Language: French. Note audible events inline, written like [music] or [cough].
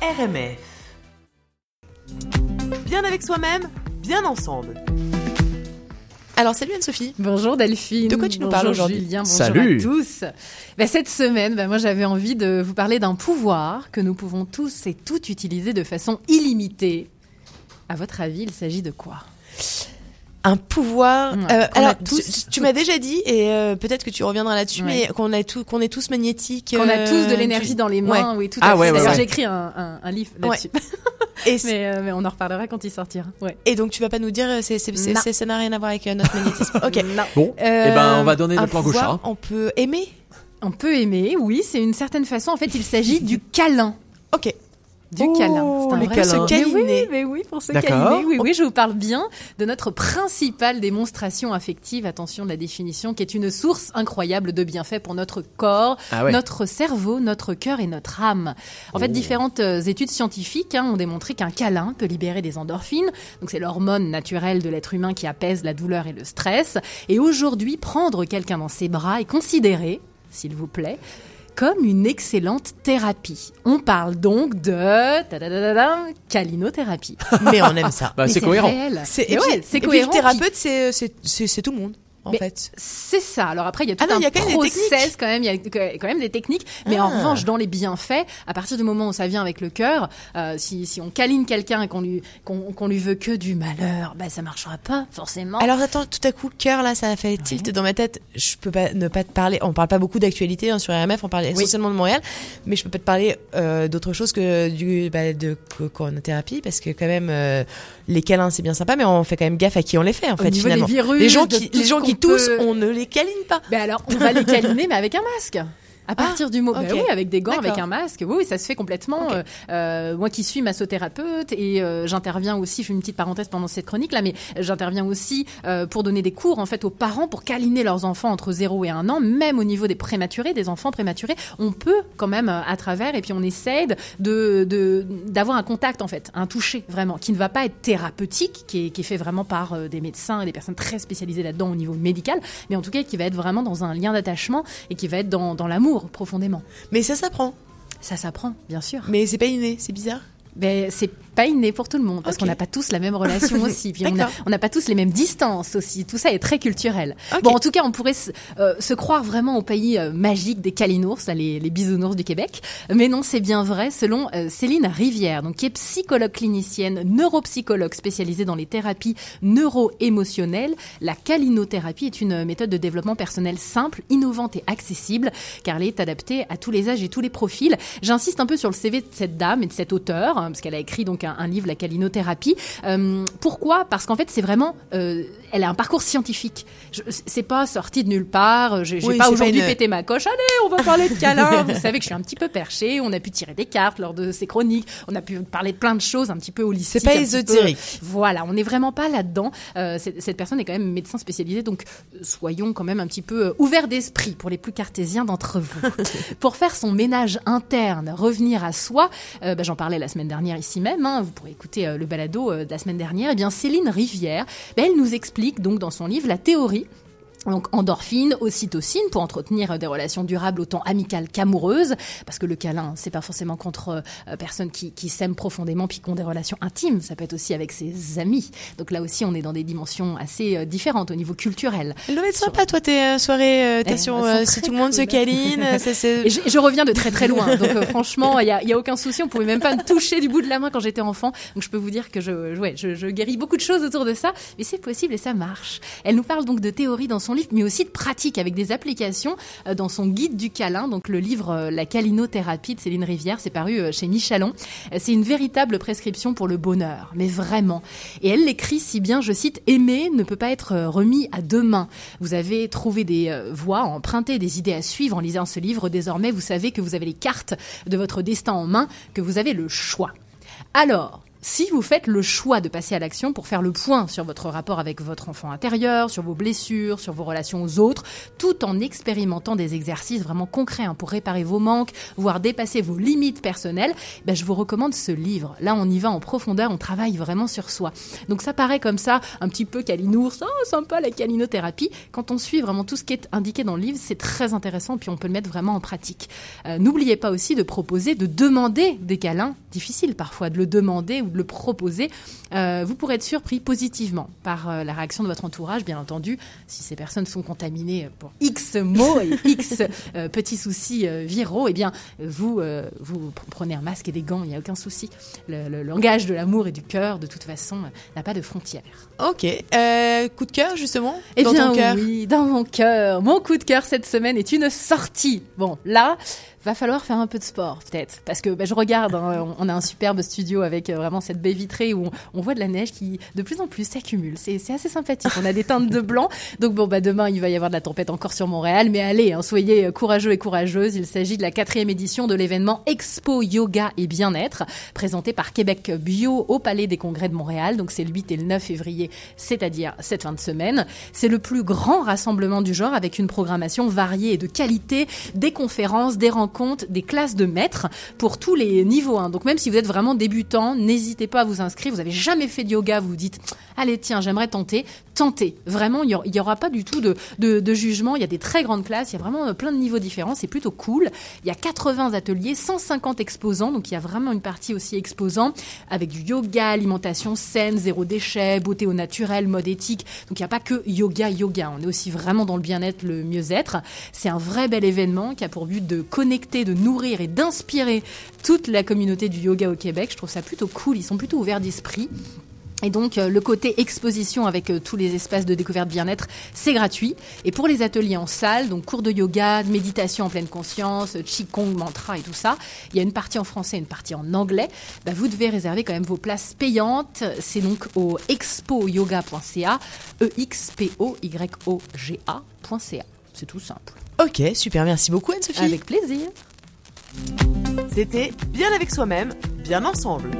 RMF. Bien avec soi-même, bien ensemble. Alors salut Anne-Sophie. Bonjour Delphine. De quoi tu nous parles aujourd'hui Julien, bonjour Salut. à tous. Ben, cette semaine, ben, moi j'avais envie de vous parler d'un pouvoir que nous pouvons tous et toutes utiliser de façon illimitée. À votre avis, il s'agit de quoi? Un pouvoir. Ouais, euh, alors, tous- tu, tu m'as déjà dit, et euh, peut-être que tu reviendras là-dessus, Ouais. mais qu'on a tout, qu'on est tous magnétiques. Qu'on a euh, tous de l'énergie tu- dans les Ouais. mains, oui, tout Ah fait. ouais, ouais, D'ailleurs, ouais. j'ai écrit un, un- un livre là-dessus. [laughs] Et, mais, euh, mais on en reparlera quand il sortira. Ouais. et donc tu vas pas nous dire, c'est, ça n'a rien à voir avec euh, notre magnétisme. [laughs] Ok. Non. Bon, Euh, eh ben on va donner un le plan gauche. On peut aimer? On peut aimer, oui, c'est une certaine façon. En fait, il s'agit [laughs] du câlin. Ok. Du Oh, câlin. C'est un vrai câlins. Se Mais oui, câliner. mais oui, pour se D'accord. câliner. Oui, oui, je vous parle bien de notre principale démonstration affective, attention de la définition, qui est une source incroyable de bienfaits pour notre corps, Ah ouais. notre cerveau, notre cœur et notre âme. En fait, Oh. différentes euh, études scientifiques hein, ont démontré qu'un câlin peut libérer des endorphines. Donc, c'est l'hormone naturelle de l'être humain qui apaise la douleur et le stress. Et aujourd'hui, prendre quelqu'un dans ses bras est considéré, s'il vous plaît, comme une excellente thérapie. On parle donc de tadadadadam, câlinothérapie. [laughs] Mais on aime ça. Bah, c'est cohérent. C'est, ouais, c'est et puis cohérent. le thérapeute, c'est tout le monde, en Mais- fait. C'est ça. Alors après, il y a tout Ah non, un y a quand process quand même. Il y a quand même des techniques. Mais en Ah. revanche, dans les bienfaits, à partir du moment où ça vient avec le cœur, euh, si, si on câline quelqu'un et qu'on lui qu'on qu'on lui veut que du malheur, bah ça marchera pas forcément. Alors attends, tout à coup, cœur là, ça a fait tilt dans ma tête. Je peux pas ne pas te parler. On parle pas beaucoup d'actualité hein, sur RMF, on parle essentiellement de Montréal, mais je peux pas te parler euh, d'autre chose que du bah, de co- coronathérapie parce que quand même euh, les câlins c'est bien sympa, mais on fait quand même gaffe à qui on les fait en Au fait finalement. virus, les gens qui tout les gens qui peut- on ne les câline pas. Ben alors, on va les câliner, mais avec un masque. À partir du moment, ok. oui, avec des gants, avec un masque, oui, ça se fait complètement. Euh, euh, moi qui suis massothérapeute et euh, j'interviens aussi, je fais une petite parenthèse pendant cette chronique là, mais j'interviens aussi euh, pour donner des cours en fait aux parents pour câliner leurs enfants entre 0 et 1 an, même au niveau des prématurés, des enfants prématurés, on peut quand même euh, à travers et puis on essaie de de- d'avoir un contact en fait, un toucher vraiment, qui ne va pas être thérapeutique, qui est, qui est fait vraiment par euh, des médecins et des personnes très spécialisées là-dedans au niveau médical, mais en tout cas qui va être vraiment dans un lien d'attachement et qui va être dans, dans l'amour profondément. Mais ça s'apprend. Ça s'apprend, bien sûr. Mais c'est pas inné, c'est bizarre. Mais c'est pas inné pour tout le monde, parce qu'on n'a pas tous la même relation [laughs] aussi. Puis on n'a pas tous les mêmes distances aussi. Tout ça est très culturel. Bon, en tout cas, on pourrait se, euh, se croire vraiment au pays euh, magique des calinours, là, les, les bisounours du Québec. Mais non, c'est bien vrai, selon euh, Céline Rivière, donc, qui est psychologue clinicienne, neuropsychologue spécialisée dans les thérapies neuro-émotionnelles. La calinothérapie est une méthode de développement personnel simple, innovante et accessible, car elle est adaptée à tous les âges et tous les profils. J'insiste un peu sur le CV de cette dame et de cet auteur, parce qu'elle a écrit donc un, un livre, La calinothérapie. Euh, pourquoi? Parce qu'en fait, c'est vraiment, euh, elle a un parcours scientifique. Je- C'est pas sorti de nulle part. J'ai j'ai Oui, pas aujourd'hui une- pété ma coche. Allez, on va parler de câlin. [laughs] Vous savez que je suis un petit peu perchée. On a pu tirer des cartes lors de ces chroniques. On a pu parler de plein de choses un petit peu holistiques. C'est pas petit peu- ésotérique. voilà, on n'est vraiment pas là-dedans. Euh, cette, personne est quand même médecin spécialisé, donc euh, soyons quand même un petit peu euh, ouverts d'esprit pour les plus cartésiens d'entre vous. [laughs] pour faire son ménage interne, revenir à soi, euh, bah, j'en parlais la semaine dernière ici même, hein, vous pourrez écouter euh, le balado euh, de la semaine dernière, et bien Céline Rivière, bah, elle nous explique donc dans son livre la théorie donc endorphine, ocytocine pour entretenir euh, des relations durables autant amicales qu'amoureuses, parce que le câlin, c'est pas forcément contre euh, personnes qui, qui s'aiment profondément puis qui ont des relations intimes, ça peut être aussi avec ses amis. Donc là aussi, on est dans des dimensions assez euh, différentes au niveau culturel. Elle doit être sympa toi tes euh, soirées euh, Eh, sur, euh, si tout le monde se câline, [laughs] euh, Et je, je reviens de très très loin, donc euh, franchement, il y a, y a aucun souci, on pouvait même pas me toucher du bout de la main quand j'étais enfant. Donc je peux vous dire que je, ouais, je, je guéris beaucoup de choses autour de ça, mais c'est possible et ça marche. Elle nous parle donc de théorie dans son mais aussi de pratique avec des applications euh, dans son guide du câlin, donc le livre euh, La calinothérapie de Céline Rivière, c'est paru euh, chez Michalon. C'est une véritable prescription pour le bonheur, mais vraiment. Et elle l'écrit si bien, je cite, aimer ne peut pas être remis à deux mains. Vous avez trouvé des voies, emprunté des idées à suivre en lisant ce livre. Désormais, vous savez que vous avez les cartes de votre destin en main, que vous avez le choix. Alors, Si vous faites le choix de passer à l'action pour faire le point sur votre rapport avec votre enfant intérieur, sur vos blessures, sur vos relations aux autres, tout en expérimentant des exercices vraiment concrets hein, pour réparer vos manques, voire dépasser vos limites personnelles, ben, je vous recommande ce livre. Là, on y va en profondeur, on travaille vraiment sur soi. Donc ça paraît comme ça, un petit peu calinours, oh sympa la calinothérapie. Quand on suit vraiment tout ce qui est indiqué dans le livre, c'est très intéressant, puis on peut le mettre vraiment en pratique. Euh, n'oubliez pas aussi de proposer, de demander des câlins, difficile parfois de le demander de le proposer, euh, vous pourrez être surpris positivement par euh, la réaction de votre entourage, bien entendu. Si ces personnes sont contaminées pour X mots et X [laughs] euh, petits soucis viraux, eh bien, vous, vous prenez un masque et des gants, il n'y a aucun souci. Le, langage de l'amour et du cœur, de toute façon, n'a pas de frontières. Ok. coup de cœur, justement Eh dans bien, ton cœur? oui, dans mon cœur. Mon coup de cœur cette semaine est une sortie. Bon, là, va falloir faire un peu de sport, peut-être. Parce que bah, je regarde, hein, on a un superbe studio avec euh, vraiment cette baie vitrée où on, voit de la neige qui, de plus en plus, s'accumule. C'est assez sympathique. On a des teintes de blanc. Donc bon, bah, demain, il va y avoir de la tempête encore sur Montréal. Mais allez, hein, soyez euh, courageux et courageuses. Il s'agit de la quatrième édition de l'événement Expo Yoga et Bien-être, présenté par Québec Bio au Palais des Congrès de Montréal. Donc c'est le 8 et le 9 février, c'est-à-dire cette fin de semaine. C'est le plus grand rassemblement du genre avec une programmation variée et de qualité, des conférences, des rencontres compte des classes de maîtres pour tous les niveaux. Hein. Donc même si vous êtes vraiment débutant, n'hésitez pas à vous inscrire. Vous n'avez jamais fait de yoga, vous vous dites, allez tiens, j'aimerais tenter. Tentez. Vraiment, il n'y aura pas du tout de, de, jugement. Il y a des très grandes classes, il y a vraiment plein de niveaux différents. C'est plutôt cool. Il y a 80 ateliers, 150 exposants. Donc il y a vraiment une partie aussi exposant avec du yoga, alimentation saine, zéro déchet, beauté au naturel, mode éthique. Donc il n'y a pas que yoga, yoga. On est aussi vraiment dans le bien-être, le mieux-être. C'est un vrai bel événement qui a pour but de connecter de nourrir et d'inspirer toute la communauté du yoga au Québec. Je trouve ça plutôt cool. Ils sont plutôt ouverts d'esprit. Et donc euh, le côté exposition avec euh, tous les espaces de découverte bien-être, c'est gratuit. Et pour les ateliers en salle, donc cours de yoga, méditation en pleine conscience, qigong, mantra et tout ça, il y a une partie en français et une partie en anglais. Bah, vous devez réserver quand même vos places payantes. C'est donc au expoyoga.ca, e x p o y o g a.ca. C'est tout simple. Ok, super, merci beaucoup Anne-Sophie. Avec plaisir. C'était Bien avec soi-même, bien ensemble.